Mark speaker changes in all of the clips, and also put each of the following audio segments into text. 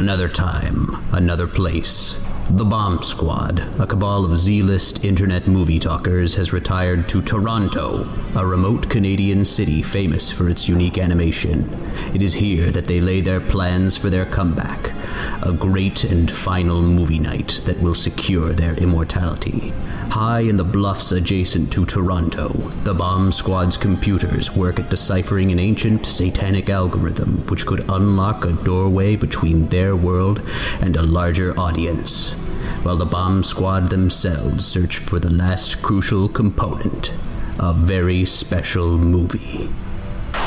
Speaker 1: Another time, another place. The Bomb Squad, a cabal of Z list internet movie talkers, has retired to Toronto, a remote Canadian city famous for its unique animation. It is here that they lay their plans for their comeback, a great and final movie night that will secure their immortality. High in the bluffs adjacent to Toronto, the Bomb Squad's computers work at deciphering an ancient satanic algorithm which could unlock a doorway between their world and a larger audience, while the Bomb Squad themselves search for the last crucial component a very special movie.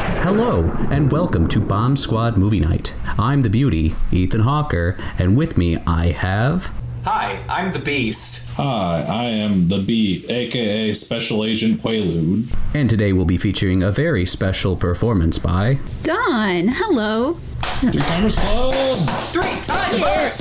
Speaker 1: Hello, and welcome to Bomb Squad Movie Night. I'm the beauty, Ethan Hawker, and with me I have.
Speaker 2: Hi, I'm the Beast.
Speaker 3: Hi, I am the Bee, aka Special Agent Quaalude.
Speaker 1: And today we'll be featuring a very special performance by.
Speaker 4: Dawn! hello.
Speaker 3: Three Timers Club!
Speaker 2: Three timers!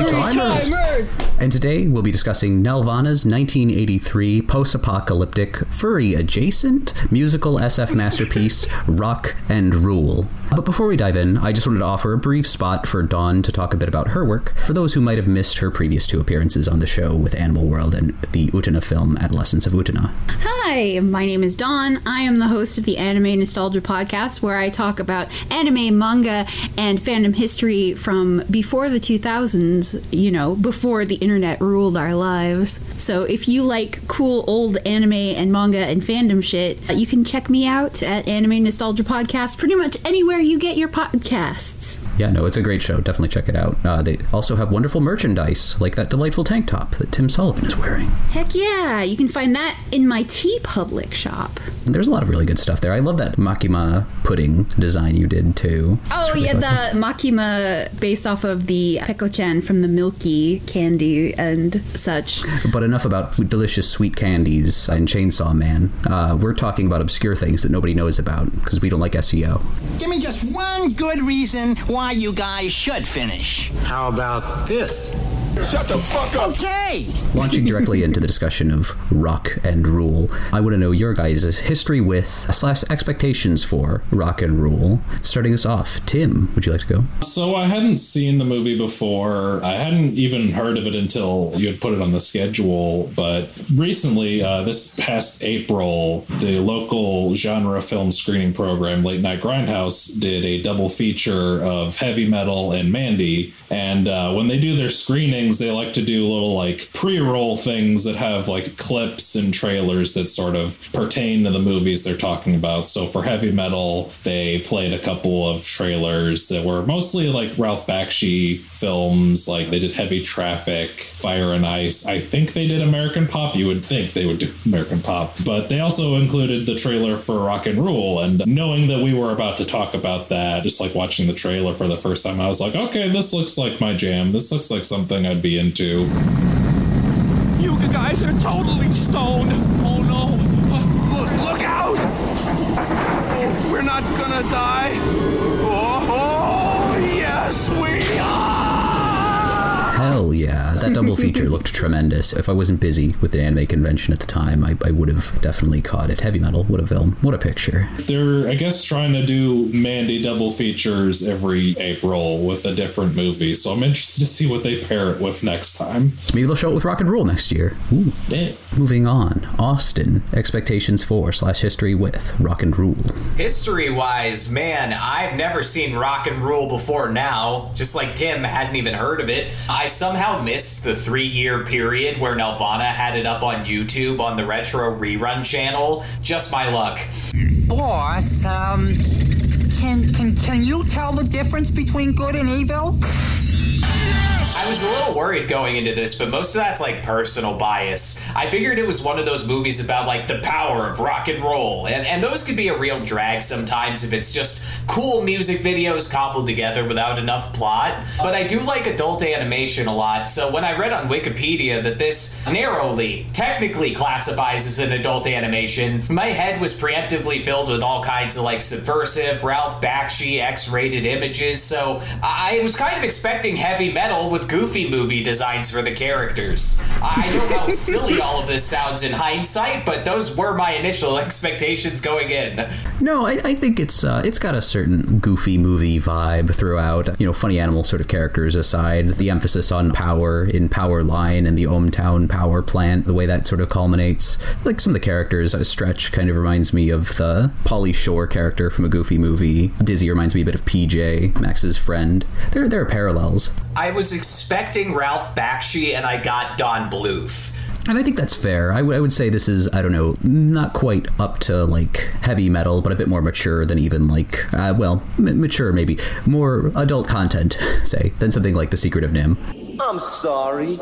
Speaker 1: Three timers. And today we'll be discussing Nelvana's 1983 post apocalyptic, furry adjacent musical SF masterpiece, Rock and Rule. But before we dive in, I just wanted to offer a brief spot for Dawn to talk a bit about her work for those who might have missed her previous two appearances on the show with Animal World and the Utena film Adolescence of Utena.
Speaker 4: Hi, my name is Dawn. I am the host of the Anime Nostalgia podcast where I talk about anime, manga, and fandom history from before the 2000s, you know, before the internet ruled our lives. So if you like cool old anime and manga and fandom shit, you can check me out at Anime Nostalgia Podcast pretty much anywhere you get your podcasts.
Speaker 1: Yeah, no, it's a great show. Definitely check it out. Uh, they also have wonderful merchandise, like that delightful tank top that Tim Sullivan is wearing.
Speaker 4: Heck yeah, you can find that in my TeePublic shop.
Speaker 1: And there's a lot of really good stuff there. I love that Makima pudding design you did too.
Speaker 4: Oh
Speaker 1: really
Speaker 4: yeah,
Speaker 1: colorful.
Speaker 4: the Makima based off of the Peko-chan from the Milky candy and such.
Speaker 1: But enough about delicious sweet candies and Chainsaw Man. Uh, we're talking about obscure things that nobody knows about because we don't like SEO.
Speaker 5: Give me just one good reason why you guys should finish.
Speaker 6: How about this?
Speaker 5: Shut the fuck up. Okay.
Speaker 1: Launching directly into the discussion of rock and rule, I want to know your guys' history with slash expectations for rock and rule. Starting us off, Tim, would you like to go?
Speaker 3: So I hadn't seen the movie before. I hadn't even heard of it until you had put it on the schedule. But recently, uh, this past April, the local genre film screening program, Late Night Grindhouse, did a double feature of heavy metal and Mandy. And uh, when they do their screenings, they like to do little like pre-roll things that have like clips and trailers that sort of pertain to the movies they're talking about. So for heavy metal, they played a couple of trailers that were mostly like Ralph Bakshi films. Like they did Heavy Traffic, Fire and Ice. I think they did American Pop. You would think they would do American Pop, but they also included the trailer for Rock and Rule. And knowing that we were about to talk about that, just like watching the trailer for the first time, I was like, okay, this looks like my jam. This looks like something I'd be into.
Speaker 7: You guys are totally stoned. Oh no. Look, out! We're not gonna die. Oh, oh, yes, we are!
Speaker 1: Hell yeah. That double feature looked tremendous. If I wasn't busy with the anime convention at the time, I, I would have definitely caught it. Heavy metal, what a film. What a picture.
Speaker 3: They're, I guess, trying to do Mandy double features every April with a different movie. So I'm interested to see what they pair it with next time.
Speaker 1: Maybe they'll show it with rock and roll next year. Ooh.
Speaker 3: Yeah.
Speaker 1: Moving on, Austin, expectations for slash history with rock and rule.
Speaker 2: History wise, man, I've never seen rock and roll before now. Just like Tim hadn't even heard of it. I somehow missed the three year period where Nelvana had it up on YouTube on the Retro Rerun channel. Just my luck.
Speaker 5: Boss, um, can can can you tell the difference between good and evil?
Speaker 2: I was a little worried going into this, but most of that's like personal bias. I figured it was one of those movies about like the power of rock and roll, and, and those could be a real drag sometimes if it's just cool music videos cobbled together without enough plot. But I do like adult animation a lot, so when I read on Wikipedia that this narrowly, technically classifies as an adult animation, my head was preemptively filled with all kinds of like subversive, Ralph Bakshi X rated images, so I was kind of expecting heavy metal with goofy movie designs for the characters. I don't know how silly all of this sounds in hindsight, but those were my initial expectations going in.
Speaker 1: No, I, I think it's uh, it's got a certain goofy movie vibe throughout. You know, funny animal sort of characters aside, the emphasis on power in Power Line and the ohmTown power plant, the way that sort of culminates. Like some of the characters, a stretch kind of reminds me of the Pauly Shore character from a Goofy movie. Dizzy reminds me a bit of PJ, Max's friend. There, there are parallels.
Speaker 2: I was expecting Ralph Bakshi, and I got Don Bluth.
Speaker 1: And I think that's fair. I, w- I would say this is, I don't know, not quite up to like heavy metal, but a bit more mature than even like, uh, well, m- mature maybe, more adult content, say, than something like The Secret of NIMH.
Speaker 6: I'm sorry.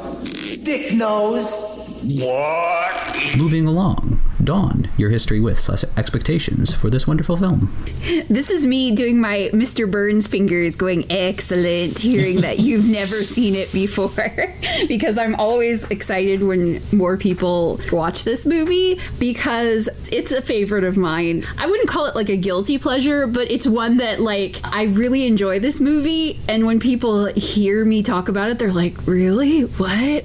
Speaker 6: Dick knows.
Speaker 7: What?
Speaker 1: Moving along, Dawn, your history with slash expectations for this wonderful film.
Speaker 4: This is me doing my Mr. Burns fingers going excellent, hearing that you've never seen it before. because I'm always excited when more people watch this movie because it's a favorite of mine. I wouldn't call it like a guilty pleasure, but it's one that like I really enjoy this movie and when people hear me talk about it, they're like, "Really? What?"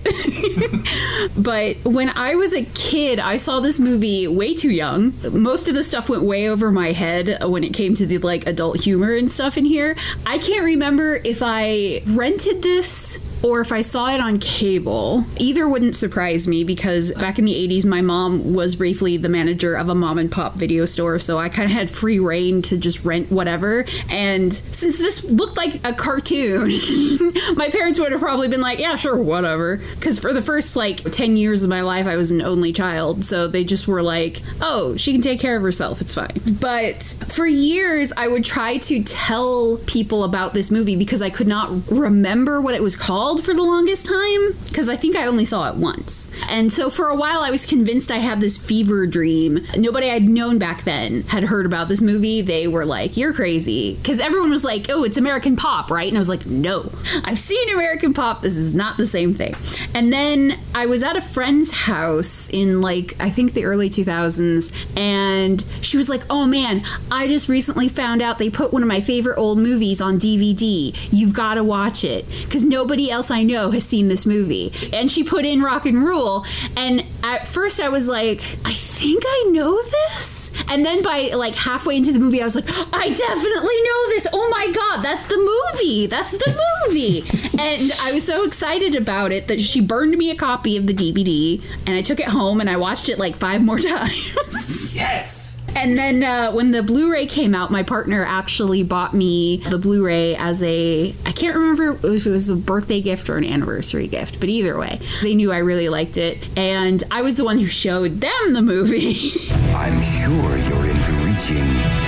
Speaker 4: but when I was a kid, I saw this movie way too young. Most of the stuff went way over my head when it came to the like adult humor and stuff in here. I can't remember if I rented this or if I saw it on cable. Either wouldn't surprise me because back in the 80s, my mom was briefly the manager of a mom and pop video store, so I kind of had free reign to just rent whatever. And since this looked like a cartoon, my parents would have probably been like, yeah, sure, whatever. Because for the first like 10 years of my life, I was an only child, so they just were like, oh, she can take care of herself, it's fine. But for years, I would try to tell people about this movie because I could not remember what it was called for the longest time because I think I only saw it once. And so for a while, I was convinced I had this fever dream. Nobody I'd known back then had heard about this movie. They were like, You're crazy. Because everyone was like, Oh, it's American Pop, right? And I was like, No, I've seen American Pop. This is not the same thing. And then I was at a friend's house in like, I think the early 2000s, and she was like, Oh man, I just recently found out they put one of my favorite old movies on DVD. You've got to watch it. Because nobody else I know has seen this movie. And she put in Rock and Rule. And at first I was like, I think I know this. And then by like halfway into the movie, I was like, I definitely know this. Oh my God, that's the movie. That's the movie. and I was so excited about it that she burned me a copy of the DVD. And I took it home and I watched it like five more times.
Speaker 2: Yes.
Speaker 4: And then uh, when the Blu-ray came out, my partner actually bought me the Blu-ray as a I can't remember if it was a birthday gift or an anniversary gift, but either way, they knew I really liked it, and I was the one who showed them the movie.
Speaker 8: I'm sure you're into reaching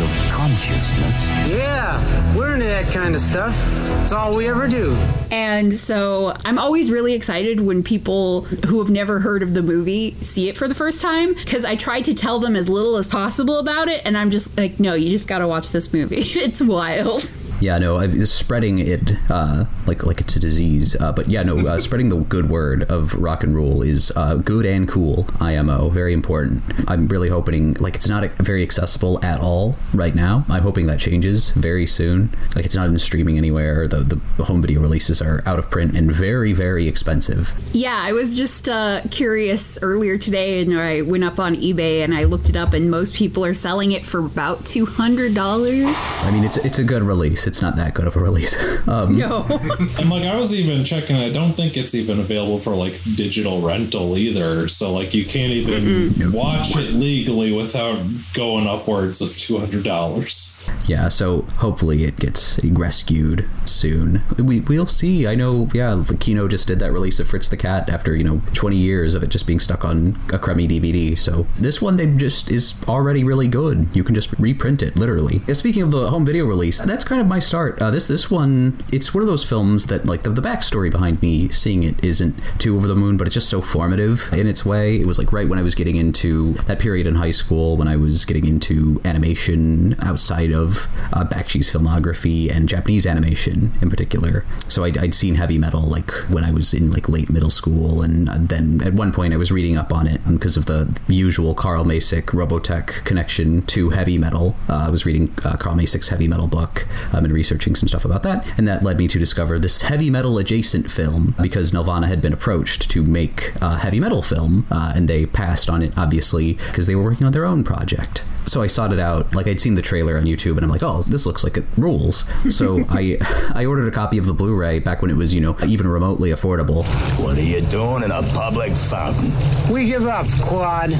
Speaker 8: levels of consciousness.
Speaker 9: Yeah, we're into that kind of stuff. It's all we ever do.
Speaker 4: and so I'm always really excited when people who have never heard of the movie see it for the first time because I try to tell them as little as possible about it, and I'm just like, no, you just got to watch this movie. it's wild.
Speaker 1: Yeah, no, I- spreading it uh, like like it's a disease. Uh, but yeah, no, uh, spreading the good word of rock and roll is uh, good and cool. IMO, very important. I'm really hoping like it's not very accessible at all right now. I'm hoping that changes very soon. Like it's not in streaming anywhere. The the home video releases are out of print and very very expensive.
Speaker 4: Yeah, I was just uh, curious earlier today, and I went up on eBay and I looked it up, and most people are selling it for about two hundred dollars.
Speaker 1: I mean, it's it's a good release. It's not that good of a release. Um,
Speaker 4: No,
Speaker 3: And like I was even checking, I don't think it's even available for like digital rental either. So like you can't even watch it legally without going upwards of two hundred dollars.
Speaker 1: Yeah, so hopefully it gets rescued soon. We we'll see. I know. Yeah, Kino just did that release of Fritz the Cat after you know 20 years of it just being stuck on a crummy DVD. So this one they just is already really good. You can just reprint it literally. Speaking of the home video release, that's kind of my start. Uh, this this one, it's one of those films that like the, the backstory behind me seeing it isn't too over the moon, but it's just so formative in its way. It was like right when I was getting into that period in high school when I was getting into animation outside of uh, Bakshi's filmography and Japanese animation in particular. So I'd, I'd seen heavy metal like when I was in like late middle school, and then at one point I was reading up on it because of the usual Carl Macek Robotech connection to heavy metal. Uh, I was reading uh, Carl Macek's heavy metal book um, and researching some stuff about that, and that led me to discover this heavy metal adjacent film because Nelvana had been approached to make a heavy metal film, uh, and they passed on it obviously because they were working on their own project. So I sought it out. Like I'd seen the trailer on YouTube, and I'm like, oh, this looks like it rules. So I I ordered a copy of the Blu-ray back when it was you know even remotely affordable.
Speaker 8: What are you doing in a public fountain?
Speaker 9: We give up, Quad.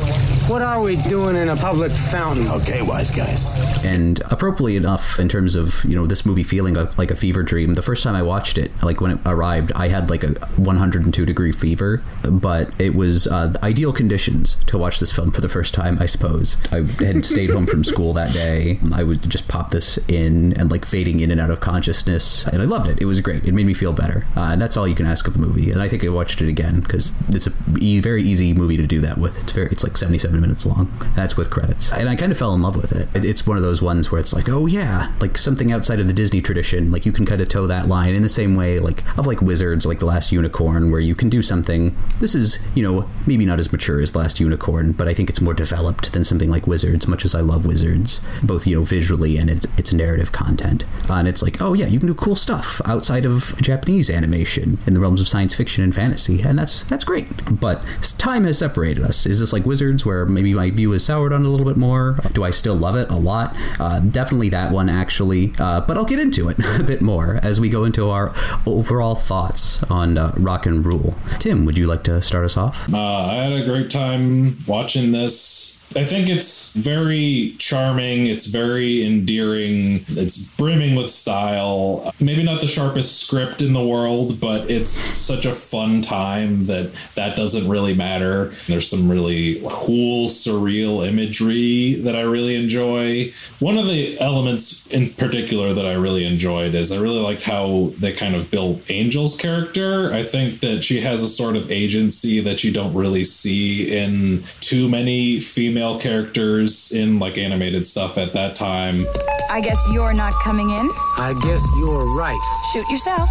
Speaker 9: What are we doing in a public fountain?
Speaker 8: Okay, wise guys.
Speaker 1: And appropriately enough, in terms of you know this movie feeling like a fever dream, the first time I watched it, like when it arrived, I had like a 102 degree fever, but it was uh, ideal conditions to watch this film for the first time, I suppose. I had stayed home from school that day. I would just pop this in and like fading in and out of consciousness, and I loved it. It was great. It made me feel better, uh, and that's all you can ask of a movie. And I think I watched it again because it's a e- very easy movie to do that with. It's very, it's like 77 minutes long. That's with credits, and I kind of fell in love with it. it. It's one of those ones where it's like, oh yeah, like something outside of the Disney tradition. Like you can kind of toe that line in the same way, like of like Wizards, like The Last Unicorn, where you can do something. This is, you know, maybe not as mature as Last Unicorn, but I think it's more developed than something like Wizards. Much as I love Wizards, both you know visually and its, its narrative content, uh, and it's like, oh yeah, you can do cool stuff outside of Japanese animation in the realms of science fiction and fantasy, and that's that's great. But time has separated us. Is this like Wizards, where maybe my view is soured on a little bit more? Do I still love it a lot? Uh, definitely that one actually, uh, but I'll get into it a bit more as we go into our overall thoughts on uh, Rock and Rule. Tim, would you like to start us off?
Speaker 3: Uh, I had a great time watching this. I think it's very charming. It's very endearing. It's brimming with style. Maybe not the sharpest script in the world, but it's such a fun time that that doesn't really matter. There's some really cool, surreal imagery that I really enjoy. One of the elements in particular that I really enjoyed is I really like how they kind of built Angel's character. I think that she has a sort of agency that you don't really see in too many female characters in like animated stuff at that time.
Speaker 10: I guess you're not coming in.
Speaker 9: I guess you're right.
Speaker 10: Shoot yourself.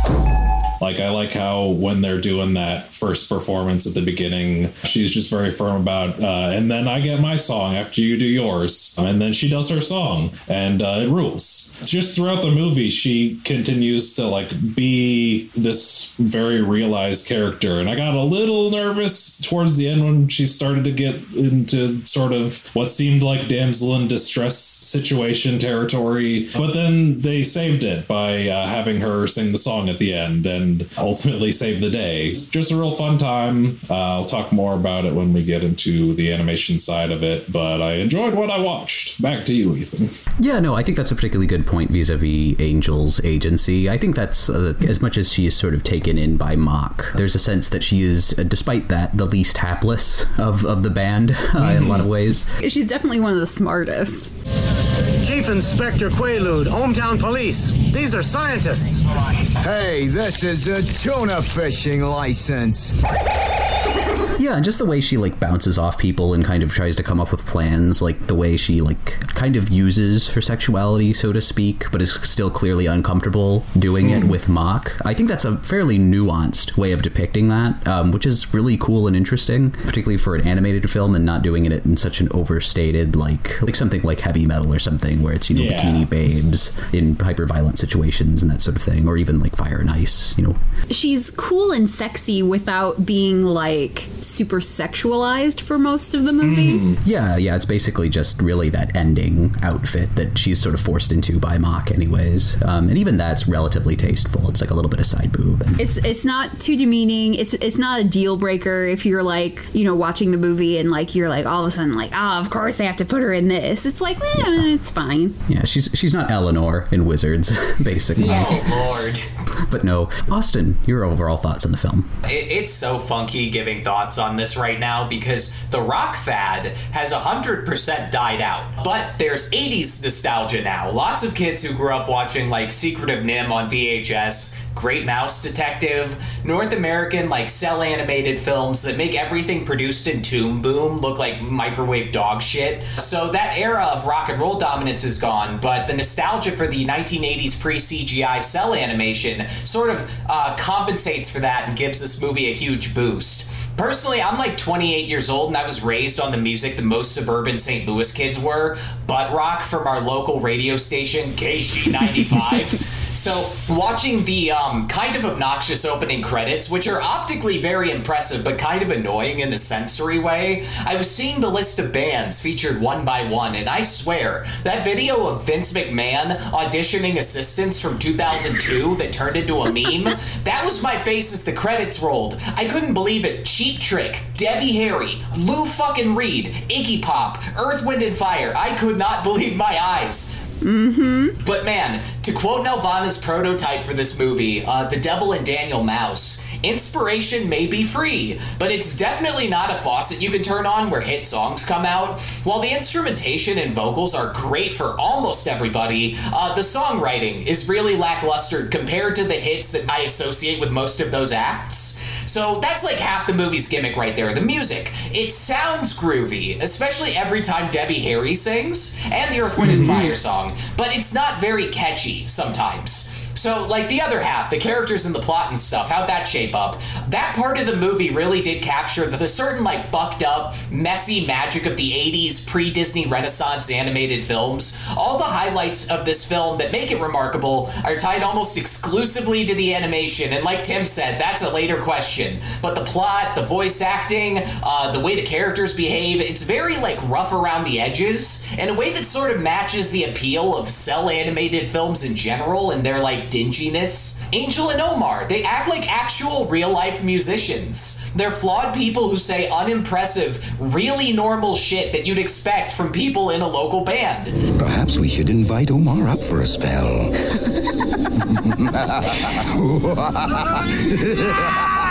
Speaker 3: Like I like how when they're doing that first performance at the beginning, she's just very firm about, uh, and then I get my song after you do yours, and then she does her song, and uh, it rules. Just throughout the movie, she continues to like be this very realized character, and I got a little nervous towards the end when she started to get into sort of what seemed like damsel in distress situation territory, but then they saved it by uh, having her sing the song at the end, and ultimately save the day. It's just a real fun time. Uh, I'll talk more about it when we get into the animation side of it, but I enjoyed what I watched. Back to you, Ethan.
Speaker 1: Yeah, no, I think that's a particularly good point vis-a-vis Angel's agency. I think that's uh, as much as she is sort of taken in by Mok. There's a sense that she is, uh, despite that, the least hapless of of the band uh, mm. in a lot of ways.
Speaker 4: She's definitely one of the smartest.
Speaker 9: Chief Inspector Quaalude, Ohmtown Police. These are scientists.
Speaker 11: Hey, this is a tuna fishing license.
Speaker 1: Yeah, and just the way she like bounces off people and kind of tries to come up with plans, like the way she like kind of uses her sexuality, so to speak, but is still clearly uncomfortable doing mm. it with Mok. I think that's a fairly nuanced way of depicting that, um, which is really cool and interesting, particularly for an animated film and not doing it in such an overstated like like something like heavy metal or something where it's you know yeah. bikini babes in hyper violent situations and that sort of thing, or even like Fire and Ice, you know.
Speaker 4: She's cool and sexy without being like super sexualized for most of the movie.
Speaker 1: Mm. Yeah, yeah, it's basically just really that ending outfit that she's sort of forced into by Mok, anyways. Um, and even that's relatively tasteful. It's like a little bit of side boob. And-
Speaker 4: it's it's not too demeaning. It's it's not a deal breaker if you're like you know watching the movie and like you're like all of a sudden like oh of course they have to put her in this. It's like eh, it's fine.
Speaker 1: Yeah, she's she's not Eleanor in Wizards, basically.
Speaker 2: Oh Lord.
Speaker 1: But no, Austin, your overall thoughts on the film?
Speaker 2: It, it's so funky giving thoughts on this right now because the rock fad has 100% died out. But there's 80s nostalgia now. Lots of kids who grew up watching like Secret of NIMH on VHS Great Mouse Detective, North American like cel animated films that make everything produced in Toon Boom look like microwave dog shit. So that era of rock and roll dominance is gone, but the nostalgia for the 1980s pre CGI cel animation sort of uh, compensates for that and gives this movie a huge boost. Personally, I'm like 28 years old and I was raised on the music the most suburban St. Louis kids were butt rock from our local radio station, KSHE 95. So, watching the um, kind of obnoxious opening credits, which are optically very impressive but kind of annoying in a sensory way, I was seeing the list of bands featured one by one, and I swear that video of Vince McMahon auditioning assistants from 2002 that turned into a meme, that was my face as the credits rolled. I couldn't believe it. Cheap Trick, Debbie Harry, Lou fucking Reed, Iggy Pop, Earth, Wind, and Fire. I could not believe my eyes.
Speaker 4: Mm-hmm.
Speaker 2: But man, to quote Nelvana's prototype for this movie, uh, The Devil and Daniel Mouse, inspiration may be free, but it's definitely not a faucet you can turn on where hit songs come out. While the instrumentation and vocals are great for almost everybody, uh, the songwriting is really lackluster compared to the hits that I associate with most of those acts. So that's like half the movie's gimmick right there. The music. It sounds groovy, especially every time Debbie Harry sings, and the Earth, Wind, and mm-hmm. Fire song, but it's not very catchy sometimes. So, like the other half, the characters and the plot and stuff, how'd that shape up? That part of the movie really did capture the, the certain, like, bucked up, messy magic of the 80s pre Disney Renaissance animated films. All the highlights of this film that make it remarkable are tied almost exclusively to the animation, and like Tim said, that's a later question. But the plot, the voice acting, uh, the way the characters behave, it's very, like, rough around the edges in a way that sort of matches the appeal of cel animated films in general and their, like, dinginess. Angel and Omar, they act like actual real life musicians. They're flawed people who say unimpressive, really normal shit that you'd expect from people in a local band.
Speaker 8: Perhaps we should invite Omar up for a spell.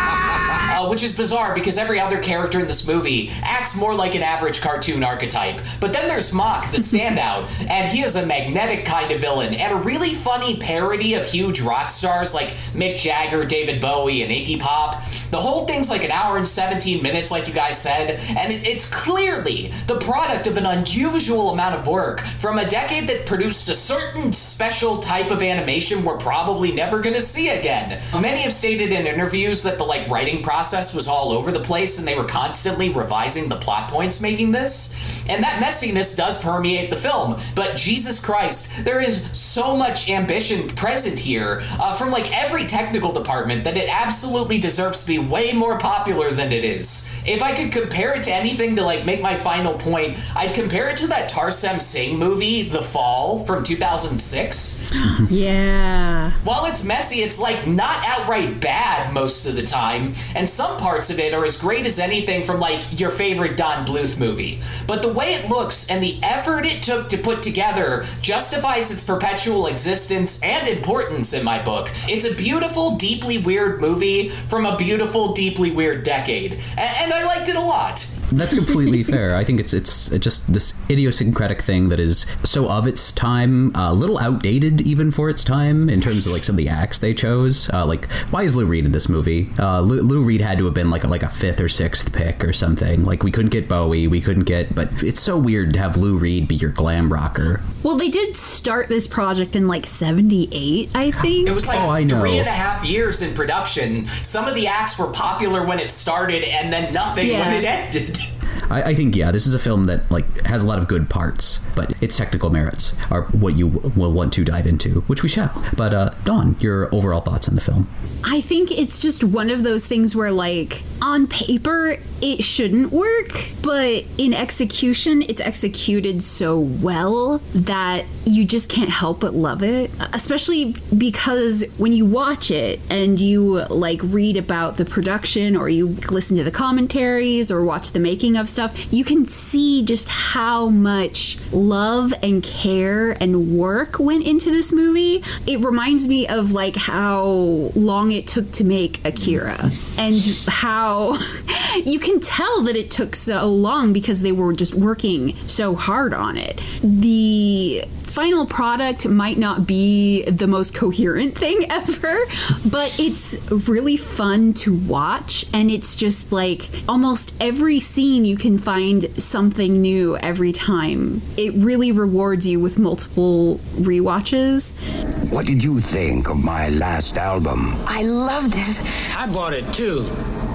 Speaker 2: Uh, which is bizarre because every other character in this movie acts more like an average cartoon archetype. But then there's Mok, the standout, and he is a magnetic kind of villain and a really funny parody of huge rock stars like Mick Jagger, David Bowie, and Iggy Pop. The whole thing's like an hour and 17 minutes, like you guys said, and it's clearly the product of an unusual amount of work from a decade that produced a certain special type of animation we're probably never gonna see again. Many have stated in interviews that the like writing process was all over the place and they were constantly revising the plot points making this. And that messiness does permeate the film. But Jesus Christ, there is so much ambition present here uh, from like every technical department that it absolutely deserves to be way more popular than it is. If I could compare it to anything to like make my final point, I'd compare it to that Tarsem Singh movie, The Fall from 2006.
Speaker 4: Yeah.
Speaker 2: While it's messy, it's like not outright bad most of the time, and some parts of it are as great as anything from like your favorite Don Bluth movie. But the way it looks and the effort it took to put together justifies its perpetual existence and importance in my book. It's a beautiful, deeply weird movie from a beautiful, deeply weird decade, A- and I liked it a lot.
Speaker 1: That's completely fair. I think it's it's just this idiosyncratic thing that is so of its time, a little outdated even for its time in terms of like some of the acts they chose. Uh, like, why is Lou Reed in this movie? Uh, Lou, Lou Reed had to have been like a, like a fifth or sixth pick or something. Like, we couldn't get Bowie, we couldn't get, but it's so weird to have Lou Reed be your glam rocker.
Speaker 4: Well, they did start this project in like 78, I think.
Speaker 2: It was like
Speaker 1: Oh, I know.
Speaker 2: three and a half years in production. Some of the acts were popular when it started, and then nothing
Speaker 4: Yeah.
Speaker 2: when it ended.
Speaker 1: I, I think yeah, this is a film that like has a lot of good parts, but its technical merits are what you will want to dive into, which we shall. But uh, Dawn, your overall thoughts on the film?
Speaker 4: I think it's just one of those things where, like, on paper, it shouldn't work, but in execution, it's executed so well that you just can't help but love it. Especially because when you watch it and you, like, read about the production or you listen to the commentaries or watch the making of stuff, you can see just how much love and care and work went into this movie. It reminds me of, like, how long it took to make Akira and how you can tell that it took so long because they were just working so hard on it. The final product might not be the most coherent thing ever, but it's really fun to watch. And it's just like almost every scene you can find something new every time. It really rewards you with multiple rewatches.
Speaker 8: What did you think of my last album?
Speaker 10: I loved it.
Speaker 9: I bought it too.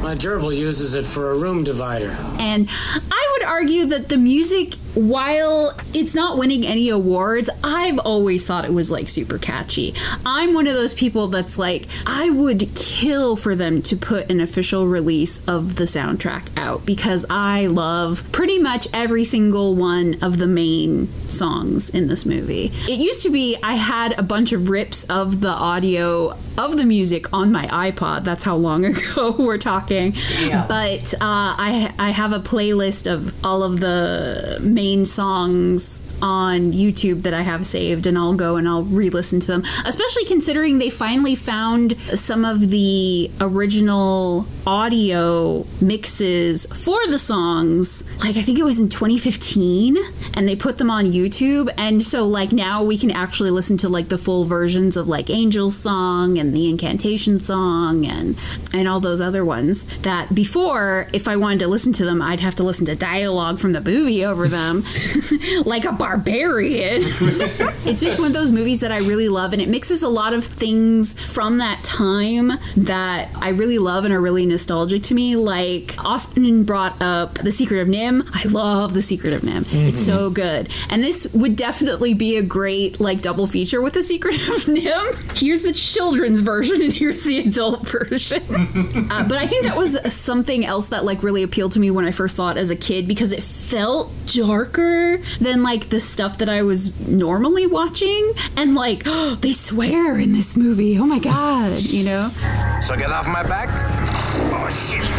Speaker 9: My gerbil uses it for a room divider.
Speaker 4: And I would argue that the music, while it's not winning any awards, I've always thought it was like super catchy. I'm one of those people that's like, I would kill for them to put an official release of the soundtrack out because I love pretty much every single one of the main songs in this movie. It used to be I had a bunch of rips of the audio of the music on my iPod. That's how long ago we're talking. But uh, I I have a playlist of all of the main songs on YouTube that I have saved, and I'll go and I'll re-listen to them. Especially considering they finally found some of the original audio mixes for the songs. Like I think it was in 2015, and they put them on YouTube, and so like now we can actually listen to like the full versions of like Angel's song and the Incantation song and and all those other ones that before if I wanted to listen to them I'd have to listen to dialogue from the movie over them like a barbarian. it's just one of those movies that I really love and it mixes a lot of things from that time that I really love and are really nostalgic to me like Austin brought up The Secret of NIMH. I love The Secret of NIMH. It's so good. And this would definitely be a great like double feature with The Secret of NIMH. Here's the children's version and here's the adult version. Uh, but I think that was something else that like really appealed to me when I first saw it as a kid because it felt darker than like the stuff that I was normally watching. And like, they swear in this movie. Oh my god, you know?
Speaker 11: So get off my back. Oh shit.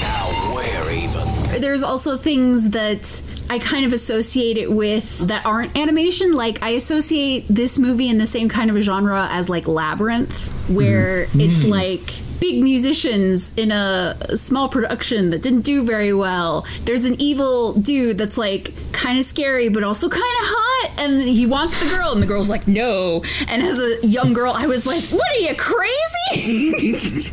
Speaker 11: Now where even?
Speaker 4: There's also things that I kind of associate it with that aren't animation. Like I associate this movie in the same kind of a genre as like Labyrinth, where mm. it's mm. like big musicians in a small production that didn't do very well. There's an evil dude that's like kind of scary but also kind of hot and he wants the girl and the girl's like no. And as a young girl I was like, "What are you crazy?"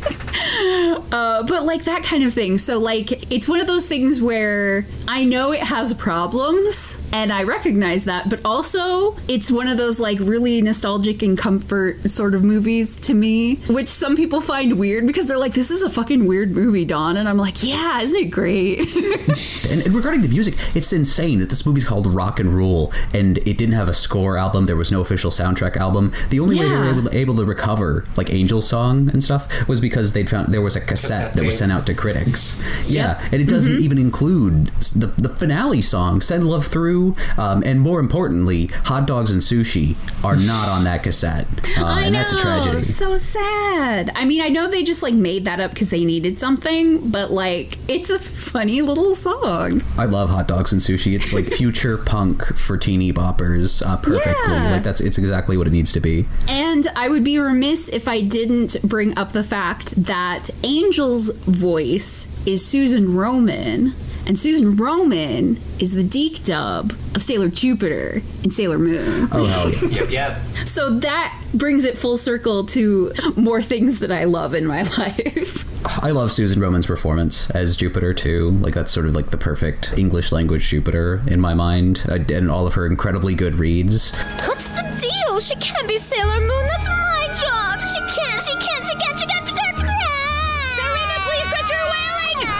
Speaker 4: uh, but like that kind of thing. So like it's one of those things where I know it has problems and I recognize that, but also it's one of those like really nostalgic and comfort sort of movies to me, which some people find weird because they're like, "This is a fucking weird movie, Dawn," and I'm like, "Yeah, isn't it great?"
Speaker 1: and, and regarding the music, it's insane that this movie's called Rock and Rule, and it didn't have a score album. There was no official soundtrack album. The only way they were
Speaker 4: Yeah.
Speaker 1: able, able to recover like Angel's song and stuff was because they'd found there was a cassette,
Speaker 2: Cassette
Speaker 1: that was sent out to critics. Yeah, and it doesn't
Speaker 4: Mm-hmm.
Speaker 1: even include the the finale song, "Send Love Through," um, and more importantly, "Hot Dogs and Sushi" are not on that cassette, uh,
Speaker 4: I
Speaker 1: and
Speaker 4: know,
Speaker 1: that's a tragedy.
Speaker 4: so sad. I mean, I know they just like made that up because they needed something, but like, it's a funny little song.
Speaker 1: I love hot dogs and sushi. It's like future punk for teeny boppers uh, perfectly.
Speaker 4: Yeah.
Speaker 1: Like that's it's exactly what it needs to be.
Speaker 4: And I would be remiss if I didn't bring up the fact that Angel's voice is Susan Roman, and Susan Roman is the DiC dub of Sailor Jupiter in Sailor Moon.
Speaker 1: Oh hell yeah!
Speaker 2: Yep, yep.
Speaker 4: So that brings it full circle to more things that I love in my life.
Speaker 1: I love Susan Roman's performance as Jupiter too. Like that's sort of like the perfect English language Jupiter in my mind, uh, and all of her incredibly good reads.
Speaker 12: What's the deal? She can't be Sailor Moon. That's my job. She can't. She can't. She can't. She can't. She can't. She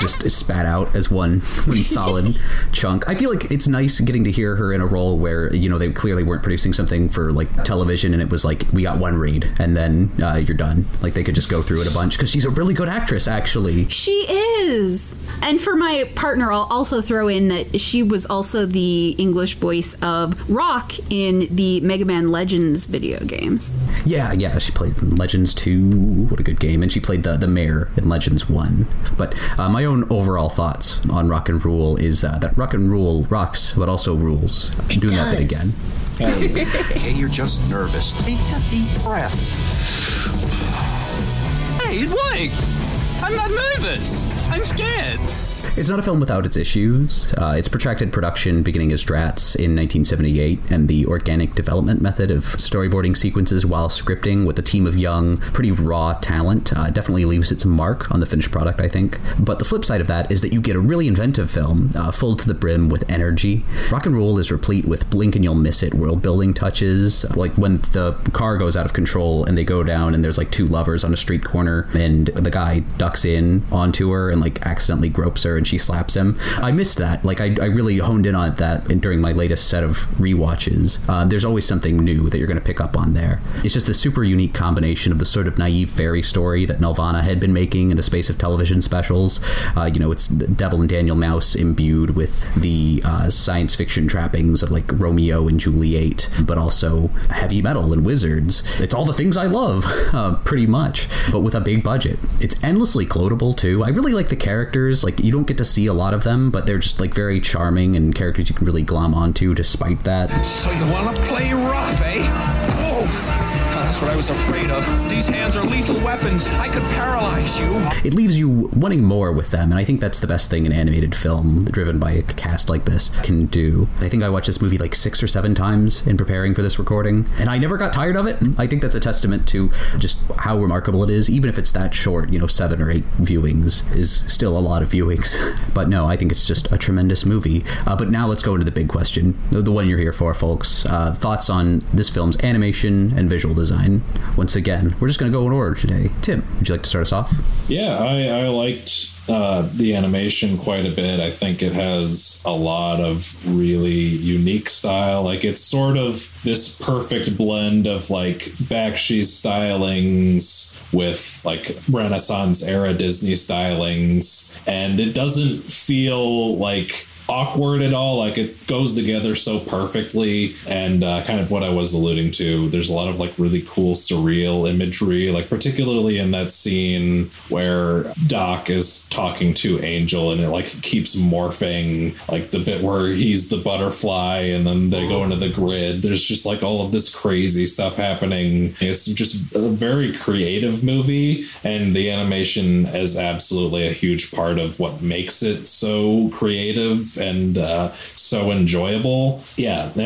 Speaker 1: Just spat out as one, one solid chunk. I feel like it's nice getting to hear her in a role where you know they clearly weren't producing something for like television, and it was like we got one read and then uh, you're done. Like they could just go through it a bunch because she's a really good actress, actually.
Speaker 4: She is. And for my partner, I'll also throw in that she was also the English voice of Rock in the Mega Man Legends video games.
Speaker 1: Yeah, yeah, she played Legends 2. What a good game. And she played the, the mayor in Legends 1. But uh, my own overall thoughts on Rock and Rule is uh, that Rock and Rule rocks, but also rules. I'm doing that bit again.
Speaker 13: Okay, you're just nervous. Take a deep breath.
Speaker 14: Hey, Mike! I'm not nervous.
Speaker 7: I'm scared.
Speaker 1: It's not a film without its issues. Uh, its protracted production, beginning as drats in 1978, and the organic development method of storyboarding sequences while scripting with a team of young, pretty raw talent, uh, definitely leaves its mark on the finished product, I think. But the flip side of that is that you get a really inventive film, uh, full to the brim with energy. Rock and roll is replete with blink and you'll miss it world building touches, like when the car goes out of control and they go down and there's like two lovers on a street corner and the guy ducks in onto her and like accidentally gropes her and she slaps him. I missed that. Like I, I really honed in on that during my latest set of rewatches. Uh, there's always something new that you're going to pick up on there. It's just a super unique combination of the sort of naive fairy story that Nelvana had been making in the space of television specials. Uh, you know, it's Devil and Daniel Mouse imbued with the uh, science fiction trappings of like Romeo and Juliet, but also heavy metal and wizards. It's all the things I love, uh, pretty much, but with a big budget. It's endlessly quotable too. I really like the characters. Like you don't get to see a lot of them, but they're just like very charming and characters you can really glom onto despite that.
Speaker 7: So you want to play rough, eh? That's what I was afraid of. These hands are lethal weapons. I could paralyze you.
Speaker 1: It leaves you wanting more with them, and I think that's the best thing an animated film driven by a cast like this can do. I think I watched this movie like six or seven times in preparing for this recording, and I never got tired of it. I think that's a testament to just how remarkable it is, even if it's that short, you know, seven or eight viewings is still a lot of viewings. but no, I think it's just a tremendous movie. Uh, but now let's go into the big question, the one you're here for, folks. Uh, thoughts on this film's animation and visual design. Once again, we're just going to go in order today. Tim, would you like to start us off?
Speaker 3: Yeah, I, I liked uh, the animation quite a bit. I think it has a lot of really unique style. Like it's sort of this perfect blend of like Bakshi's stylings with like Renaissance era Disney stylings, and it doesn't feel like awkward at all. Like it goes together so perfectly. And uh, kind of what I was alluding to, there's a lot of like really cool surreal imagery, like particularly in that scene where Doc is talking to Angel and it like keeps morphing, like the bit where he's the butterfly and then they go into the grid. There's just like all of this crazy stuff happening. It's just a very creative movie, and the animation is absolutely a huge part of what makes it so creative and uh, so enjoyable. Yeah, a-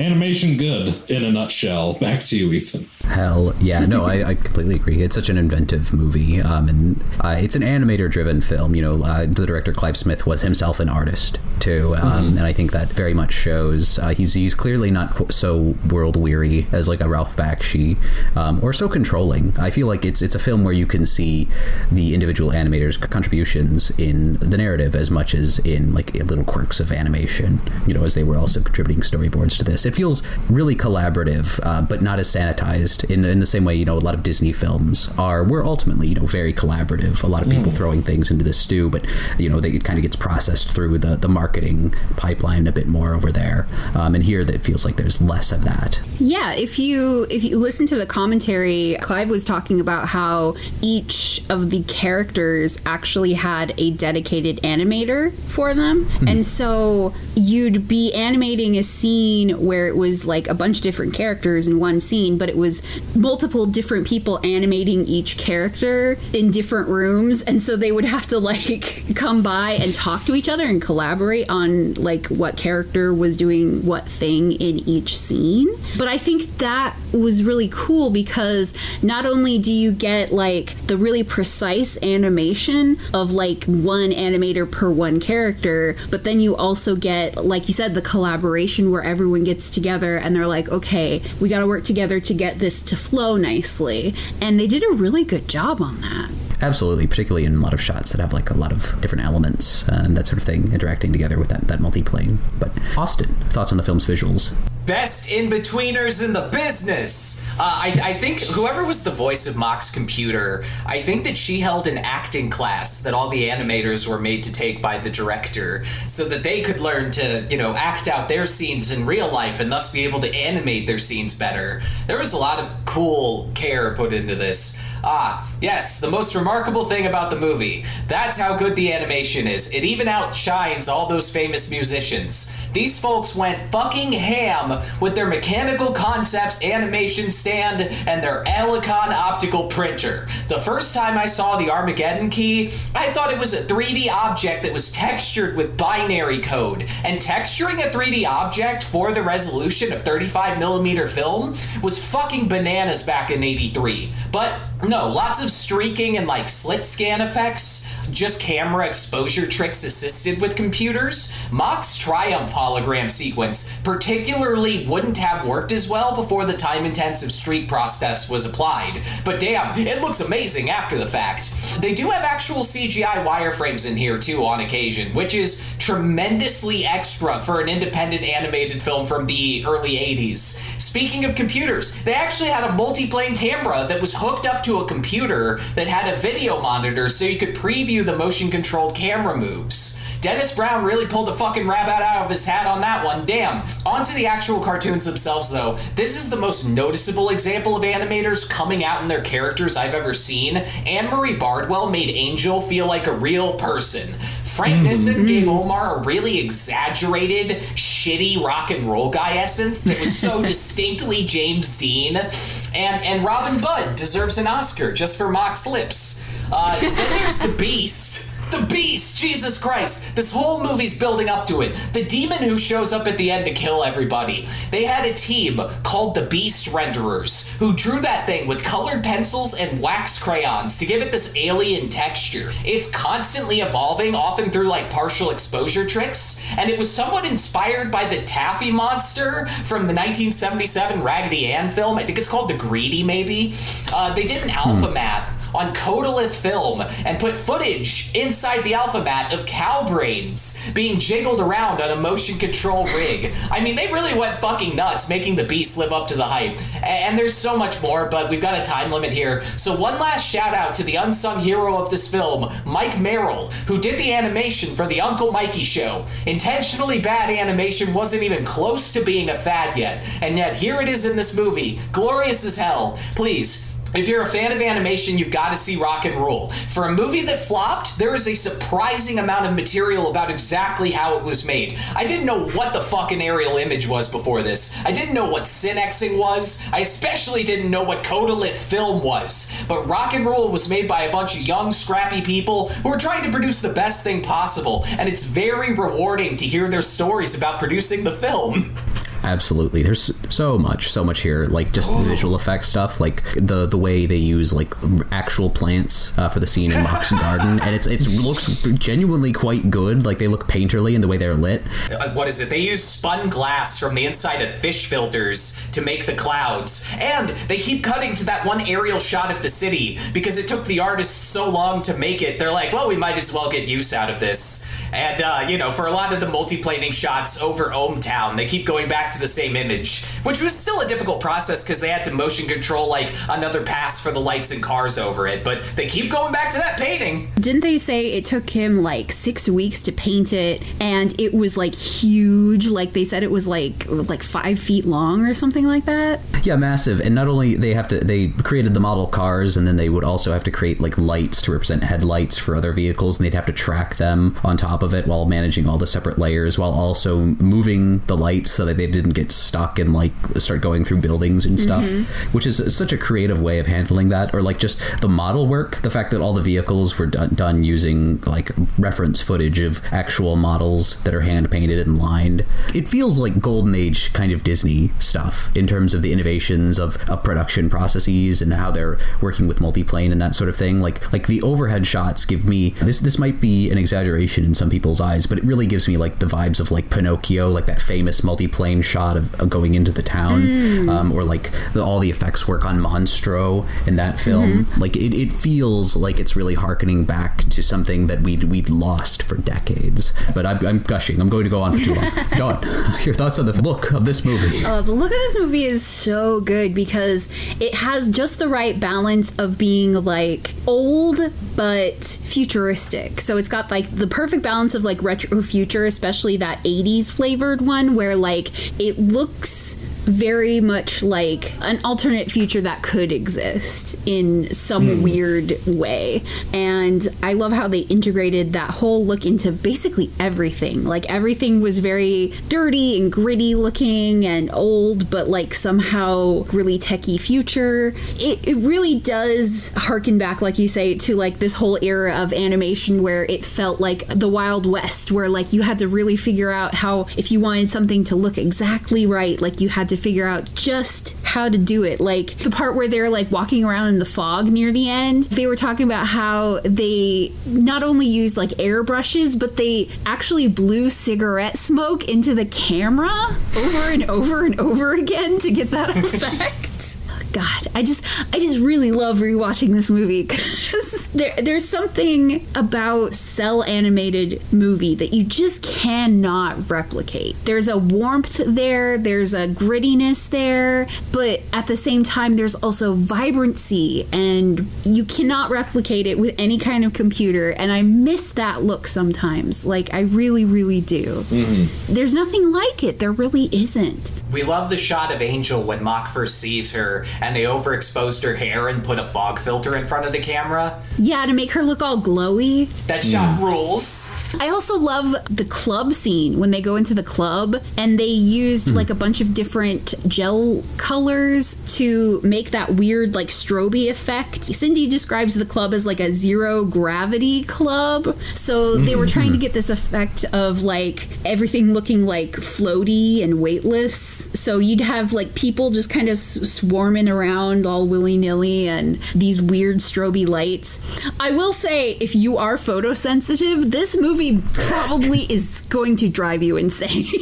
Speaker 3: animation good in a nutshell. Back to you, Ethan.
Speaker 1: Hell yeah, no, I, I completely agree. It's such an inventive movie, um, and uh, it's an animator-driven film. You know, uh, the director Clive Smith was himself an artist too, um, mm-hmm. and I think that very much shows. Uh, he's he's clearly not so world weary as like a Ralph Bakshi, um, or so controlling. I feel like it's it's a film where you can see the individual animators' contributions in the narrative as much as in like little quirks of animation. You know, as they were also contributing storyboards to this. It feels really collaborative, uh, but not as sanitized in the, in the same way. You know, a lot of Disney films are. We're ultimately you know very collaborative. A lot of people mm. throwing things into the stew, but you know, they, it kind of gets processed through the the marketing pipeline a bit more over there. Um, and here, that feels like there's less of that.
Speaker 4: Yeah, if you if you listen to the commentary, Clive was talking about how each of the characters actually had a dedicated animator for them, mm. and so you'd be animating a scene where it was like a bunch of different characters in one scene, but it was multiple different people animating each character in different rooms, and so they would have to like come by and talk to each other and collaborate on like what character was doing what thing in each scene. But I think that was really cool because not only do you get like the really precise animation of like one animator per one character, but then you also get, like you said, the collaboration where everyone gets together and they're like, okay, we got to work together to get this to flow nicely. And they did a really good job on that.
Speaker 1: Absolutely, particularly in a lot of shots that have like a lot of different elements uh, and that sort of thing interacting together with that, that multiplane. But Austin, thoughts on the film's visuals?
Speaker 2: Best in betweeners in the business. Uh, I, I, think whoever was the voice of Mok's Computer, I think that she held an acting class that all the animators were made to take by the director so that they could learn to, you know, act out their scenes in real life and thus be able to animate their scenes better. There was a lot of cool care put into this. Ah, yes, the most remarkable thing about the movie. That's how good the animation is. It even outshines all those famous musicians. These folks went fucking ham with their mechanical concepts animation stand and their Elicon optical printer. The first time I saw the Armageddon key, I thought it was a 3D object that was textured with binary code. And texturing a 3D object for the resolution of 35mm film was fucking bananas back in 83. But no, lots of streaking and like slit scan effects, just camera exposure tricks assisted with computers. Mok's Triumph hologram sequence particularly wouldn't have worked as well before the time intensive streak process was applied. But damn, it looks amazing after the fact. They do have actual CGI wireframes in here too on occasion, which is tremendously extra for an independent animated film from the early 80s. Speaking of computers, they actually had a multiplane camera that was hooked up to a computer that had a video monitor so you could preview the motion controlled camera moves. Dennis Brown really pulled the fucking rabbit out of his hat on that one. Damn. On to the actual cartoons themselves, though. This is the most noticeable example of animators coming out in their characters I've ever seen. Anne Marie Bardwell made Angel feel like a real person. Frank mm-hmm. Nissen gave Omar a really exaggerated, shitty rock and roll guy essence that was so distinctly James Dean. And and Robin Budd deserves an Oscar just for Mok's lips. Uh, then there's the Beast. The Beast! Jesus Christ! This whole movie's building up to it. The demon who shows up at the end to kill everybody. They had a team called the Beast Renderers who drew that thing with colored pencils and wax crayons to give it this alien texture. It's constantly evolving, often through like partial exposure tricks, and it was somewhat inspired by the Taffy monster from the 1977 Raggedy Ann film. I think it's called The Greedy, maybe. Uh, they did an alpha matte on Kodalith film and put footage inside the alphabet of cow brains being jiggled around on a motion control rig. I mean, they really went fucking nuts making the beast live up to the hype. And there's so much more, but we've got a time limit here. So, one last shout out to the unsung hero of this film, Mike Merrill, who did the animation for the Uncle Mikey show. Intentionally bad animation wasn't even close to being a fad yet, and yet here it is in this movie, glorious as hell. Please, if you're a fan of animation, you've got to see Rock and Rule. For a movie that flopped, there is a surprising amount of material about exactly how it was made. I didn't know what the fucking aerial image was before this. I didn't know what Synexing was. I especially didn't know what Kodalith film was. But Rock and Rule was made by a bunch of young, scrappy people who were trying to produce the best thing possible, and it's very rewarding to hear their stories about producing the film.
Speaker 1: Absolutely. There's so much, so much here. Like just visual effects stuff, like the the way they use like actual plants uh, for the scene in Mok's garden, and it's it looks genuinely quite good. Like they look painterly in the way they're lit.
Speaker 2: uh, what is it? They use spun glass from the inside of fish filters to make the clouds. And they keep cutting to that one aerial shot of the city because it took the artists so long to make it. They're like, well, we might as well get use out of this. And, uh, you know, for a lot of the multiplaning shots over Ohmtown, they keep going back to the same image, which was still a difficult process because they had to motion control, like, another pass for the lights and cars over it. But they keep going back to that painting.
Speaker 4: Didn't they say it took him like six weeks to paint it, and it was like huge? Like they said, it was like like five feet long or something like that.
Speaker 1: Yeah, massive. And not only they have to they created the model cars and then they would also have to create like lights to represent headlights for other vehicles and they'd have to track them on top of it while managing all the separate layers while also moving the lights so that they didn't get stuck and like start going through buildings and stuff,
Speaker 4: Mhm.
Speaker 1: which is such a creative way of handling that or like just the model work, the fact that all the vehicles were done, done using like reference footage of actual models that are hand painted and lined. It feels like golden age kind of Disney stuff in terms of the innovations of, of production processes and how they're working with multiplane and that sort of thing. Like like the overhead shots give me this this might be an exaggeration in some people's eyes, but it really gives me like the vibes of like Pinocchio, like that famous multiplane shot of, of going into the town,
Speaker 14: Mm.
Speaker 1: um, or like the, all the effects work on Monstro in that film. Like it, it feels like it's really harkening back to something that we'd we'd lost for decades. But I'm, I'm gushing. I'm going to go on for too long. go on. Your thoughts on the look of this movie?
Speaker 4: Uh, the look of this movie is so good because it has just the right balance of being like old but futuristic. So it's got like the perfect balance of like retro future, especially that 80s flavored one where like it looks very much like an alternate future that could exist in some hmm. weird way. And I love how they integrated that whole look into basically everything. Like everything was very dirty and gritty looking and old, but like somehow really techie future. It, it really does harken back, like you say, to like this whole era of animation where it felt like the Wild West, where like you had to really figure out how, if you wanted something to look exactly right, like you had to figure out just how to do it. Like the part where they're like walking around in the fog near the end, they were talking about how they not only used like airbrushes, but they actually blew cigarette smoke into the camera over and over and over again to get that effect. God, I just I just really love rewatching this movie because there, there's something about cel animated movie that you just cannot replicate. There's a warmth there, there's a grittiness there, but at the same time there's also vibrancy and you cannot replicate it with any kind of computer and I miss that look sometimes. Like I really really do. Mm-hmm. There's nothing like it. There really isn't.
Speaker 2: We love the shot of Angel when Mok first sees her and they overexposed her hair and put a fog filter in front of the camera.
Speaker 4: Yeah, to make her look all glowy.
Speaker 2: That shot hmm. rules.
Speaker 4: I also love the club scene when they go into the club and they used hmm. like a bunch of different gel colors to make that weird like stroby effect. Cindy describes the club as like a zero gravity club. So they were trying to hmm. get this effect of like everything looking like floaty and weightless. So you'd have like people just kind of s- swarming around all willy nilly and these weird stroby lights. I will say, if you are photosensitive, this movie probably is going to drive you insane.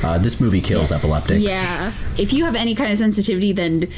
Speaker 1: Uh, this movie kills epileptics.
Speaker 4: yeah. If you have any kind of sensitivity, then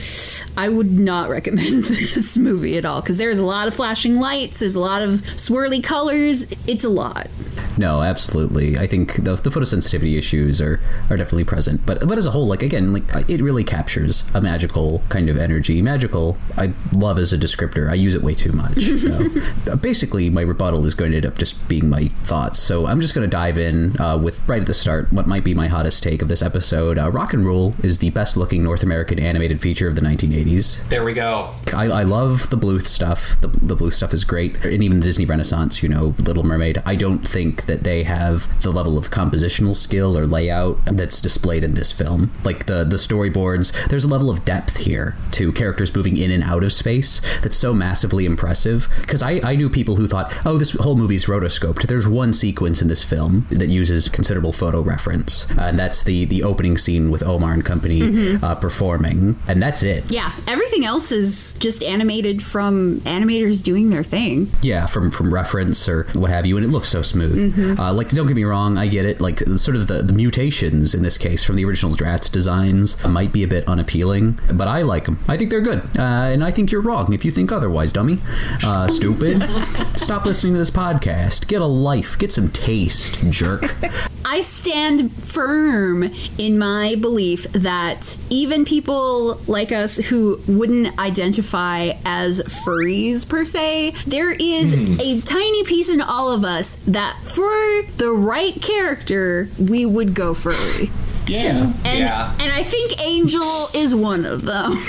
Speaker 4: I would not recommend this movie at all because there's a lot of flashing lights, there's a lot of swirly colors. It's a lot.
Speaker 1: No, absolutely. I think the, the photosensitivity issues are, are definitely present. But but as a whole, like again, like it really captures a magical kind of energy. Magical, I love as a descriptor. I use it way too much. you know? Basically, my rebuttal is going to end up just being my thoughts. So I'm just going to dive in uh, with right at the start what might be my hottest take of this episode. Uh, Rock and Rule is the best looking North American animated feature of the 1980s.
Speaker 2: There we go.
Speaker 1: I, I love the Bluth stuff. The, the Bluth stuff is great, and even the Disney Renaissance. You know, Little Mermaid. I don't think that they have the level of compositional skill or layout that's displayed in this film. Like the the storyboards, there's a level of depth here to characters moving in and out of space that's so massively impressive. Because I, I knew people who thought, oh, this whole movie's rotoscoped. There's one sequence in this film that uses considerable photo reference, and that's the the opening scene with Omar and company
Speaker 4: Mhm.
Speaker 1: uh, performing, and that's it.
Speaker 4: Yeah, everything else is just animated from animators doing their thing.
Speaker 1: yeah from from reference or what have you and it looks so smooth
Speaker 4: Mhm.
Speaker 1: uh, like don't get me wrong i get it like sort of the, the mutations in this case from the original drats designs might be a bit unappealing but i like them i think they're good uh, and i think you're wrong if you think otherwise dummy uh, stupid stop listening to this podcast get a life get some taste jerk
Speaker 4: I stand firm in my belief that even people like us who wouldn't identify as furries per se, there is
Speaker 3: Hmm.
Speaker 4: a tiny piece in all of us that for the right character, we would go furry.
Speaker 3: Yeah.
Speaker 4: And,
Speaker 2: Yeah.
Speaker 4: and I think Angel is one of them.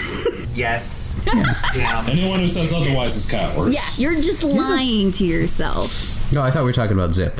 Speaker 2: Yes. Damn.
Speaker 3: Anyone who says otherwise is cowards.
Speaker 4: yeah, you're just lying to yourself.
Speaker 1: No i thought we were talking about zip.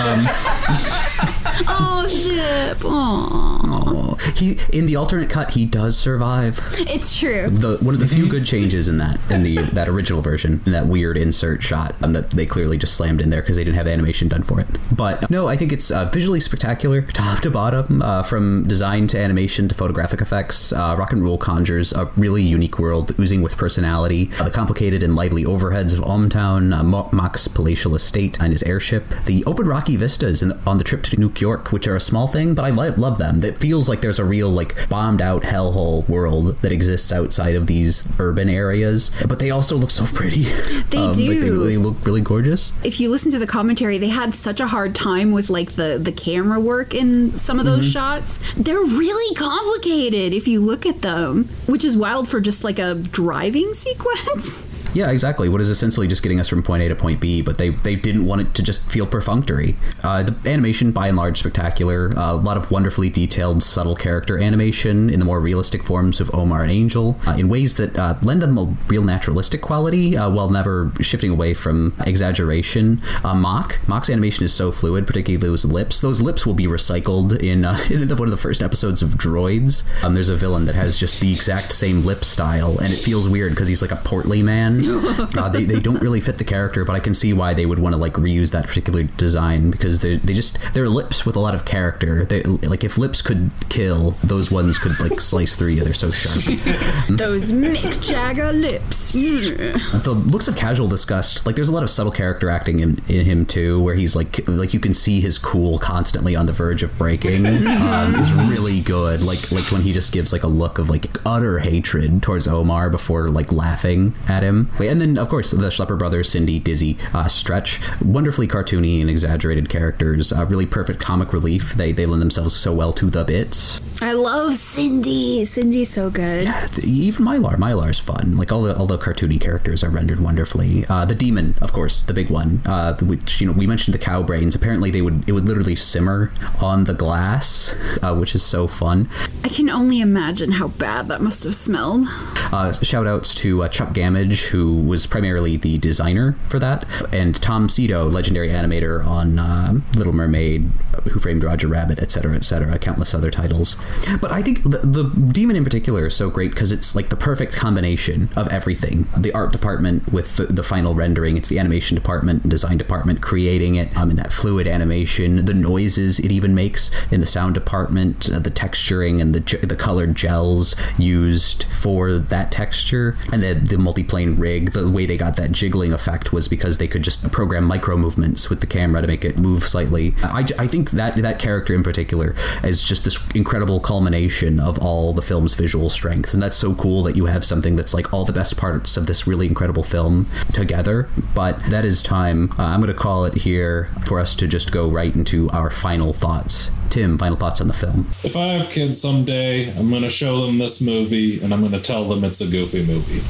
Speaker 1: Um,
Speaker 4: Oh, Zip. Aww.
Speaker 1: oh, he in the alternate cut he does survive.
Speaker 4: It's true.
Speaker 1: the one of the few good changes in that in the that original version in that weird insert shot um, that they clearly just slammed in there because they didn't have animation done for it. But no i think it's uh, visually spectacular top to bottom uh, from design to animation to photographic effects. Uh, rock and rule conjures a really unique world oozing with personality. Uh, the complicated and lively overheads of Ohmtown, uh, Mo- Mok's palatial estate and his airship. The open rocky vistas in, on the trip to New York which are a small thing but i li- love them it feels like there's a real like bombed out hellhole world that exists outside of these urban areas but they also look so pretty
Speaker 4: They
Speaker 1: like, they,
Speaker 4: do.
Speaker 1: they look really gorgeous
Speaker 4: if you listen to the commentary, they had such a hard time with like the the camera work in some of those
Speaker 1: Mhm.
Speaker 4: shots. They're really complicated if you look at them, which is wild for just like a driving sequence.
Speaker 1: Yeah, exactly. What is essentially just getting us from point A to point B, but they, they didn't want it to just feel perfunctory. Uh, the animation, by and large, spectacular. Uh, a lot of wonderfully detailed, subtle character animation in the more realistic forms of Omar and Angel uh, in ways that uh, lend them a real naturalistic quality uh, while never shifting away from exaggeration. Uh, Mok Mok's animation is so fluid, particularly those lips. Those lips will be recycled in, in one of the first episodes of Droids. Um, there's a villain that has just the exact same lip style, and it feels weird because he's like a portly man. uh, they, they don't really fit the character, but I can see why they would want to like reuse that particular design because they they just they're lips with a lot of character. They like if lips could kill, those ones could like slice through you. They're so sharp.
Speaker 4: Those Mick Jagger lips.
Speaker 1: The looks of casual disgust like there's a lot of subtle character acting in, in him too where he's like like you can see his cool constantly on the verge of breaking um, is really good like like when he just gives like a look of like utter hatred towards omar before like laughing at him and then of course the schlepper brothers cindy dizzy uh, stretch wonderfully cartoony and exaggerated characters uh, really perfect comic relief they they lend themselves so well to the bits
Speaker 4: I love Cindy. Cindy's so good.
Speaker 1: yeah, even Mylar. Mylar's fun. Like all the all the cartoony characters are rendered wonderfully. Uh, the demon, of course, the big one. Uh, which you know we mentioned the cow brains. Apparently they would it would literally simmer on the glass, uh, which is so fun.
Speaker 4: I can only imagine how bad that must have smelled.
Speaker 1: Uh, shout outs to uh, Chuck Gammage, who was primarily the designer for that, and Tom Sito, legendary animator on uh, Little Mermaid, Who Framed Roger Rabbit, etc., etc., countless other titles. But I think the, the Demon in particular is so great because it's like the perfect combination of everything. The art department with the, the final rendering, it's the animation department and design department creating it, um, in that fluid animation, the noises it even makes in the sound department, uh, the texturing and the the colored gels used for that texture, and the the multiplane rig. The way they got that jiggling effect was because they could just program micro movements with the camera to make it move slightly. I, I think that that character in particular is just this incredible culmination of all the film's visual strengths, and that's so cool that you have something that's like all the best parts of this really incredible film together. But that is time. Uh, I'm going to call it here for us to just go right into our final thoughts. Tim, final thoughts on the film.
Speaker 3: If I have kids someday, I'm going to show them this movie and I'm going to tell them it's a goofy movie.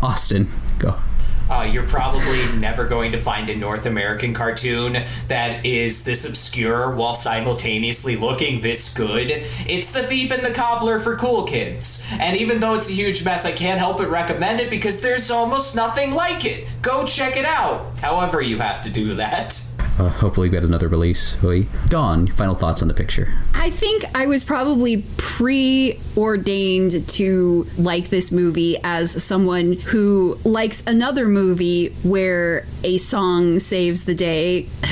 Speaker 1: Austin, go.
Speaker 2: Uh, you're probably never going to find a North American cartoon that is this obscure while simultaneously looking this good. It's The Thief and the Cobbler for cool kids. And even though it's a huge mess, I can't help but recommend it because there's almost nothing like it. Go check it out. However, you have to do that.
Speaker 1: Uh, hopefully, we get another release. Dawn, final thoughts on the picture.
Speaker 4: I think I was probably preordained to like this movie as someone who likes another movie where a song saves the day.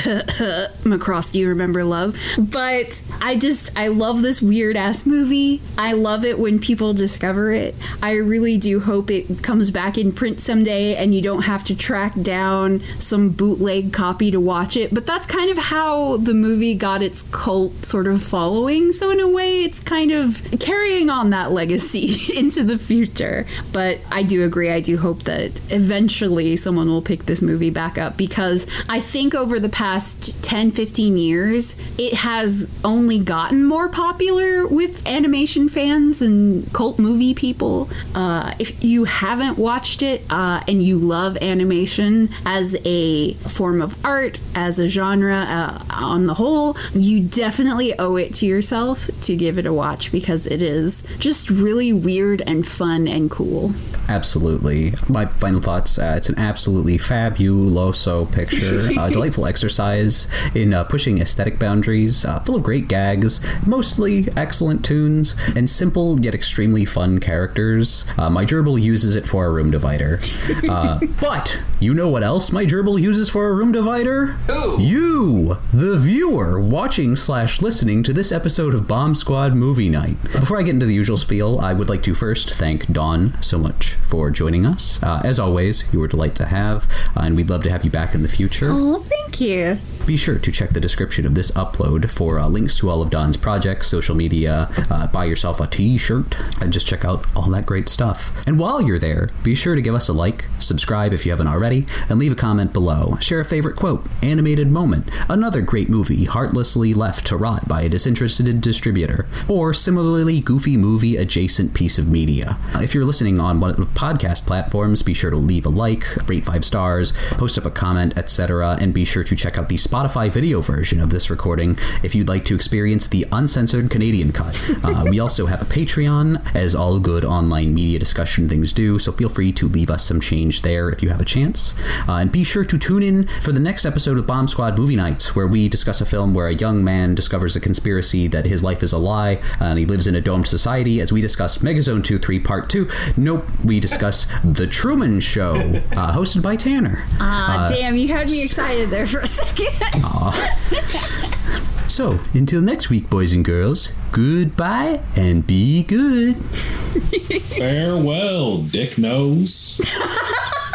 Speaker 4: Macross, do you remember love? But I just, I love this weird ass movie. I love it when people discover it. I really do hope it comes back in print someday and you don't have to track down some bootleg copy to watch it. But that's kind of how the movie got its cult sort of following. So, in a way, it's kind of carrying on that legacy into the future. But I do agree. I do hope that eventually someone will pick this movie back up because I think over the past 10, 15 years, it has only gotten more popular with animation fans and cult movie people. Uh, if you haven't watched it uh, and you love animation as a form of art, as a genre uh, on the whole, you definitely owe it to yourself to give it a watch because it is just really weird and fun and cool.
Speaker 1: Absolutely. My final thoughts uh, it's an absolutely fabuloso picture. A delightful exercise in uh, pushing aesthetic boundaries, uh, full of great gags, mostly excellent tunes, and simple yet extremely fun characters. Uh, my gerbil uses it for a room divider. Uh, but you know what else my gerbil uses for a room divider?
Speaker 2: Who?
Speaker 1: You, the viewer, watching slash listening to this episode of Bomb Squad Movie Night. Before I get into the usual spiel, I would like to first thank Dawn so much for joining us. Uh, as always, you were a delight to have, uh, and we'd love to have you back in the future.
Speaker 4: Oh, thank you.
Speaker 1: Be sure to check the description of this upload for uh, links to all of Dawn's projects, social media, uh, buy yourself a t shirt, and just check out all that great stuff. And while you're there, be sure to give us a like, subscribe if you haven't already, and leave a comment below. Share a favorite quote, animated moment, another great movie heartlessly left to rot by a disinterested distributor, or similarly goofy movie adjacent piece of media. Uh, if you're listening on one of the podcast platforms, be sure to leave a like, rate five stars, post up a comment, etc., and be sure to check out the Spotify video version of this recording if you'd like to experience the uncensored Canadian cut. Uh, we also have a Patreon, as all good online media discussion things do, so feel free to leave us some change there if you have a chance. Uh, and be sure to tune in for the next episode of Bomb Squad Movie Nights, where we discuss a film where a young man discovers a conspiracy that his life is a lie and he lives in a domed society as we discuss Megazone 2 3 Part 2. Nope, we discuss The Truman Show, uh, hosted by Tanner.
Speaker 4: Ah,
Speaker 1: Uh,
Speaker 4: damn, you had me excited there for a second.
Speaker 1: So, until next week, boys and girls, goodbye and be good.
Speaker 3: Farewell, dick nose.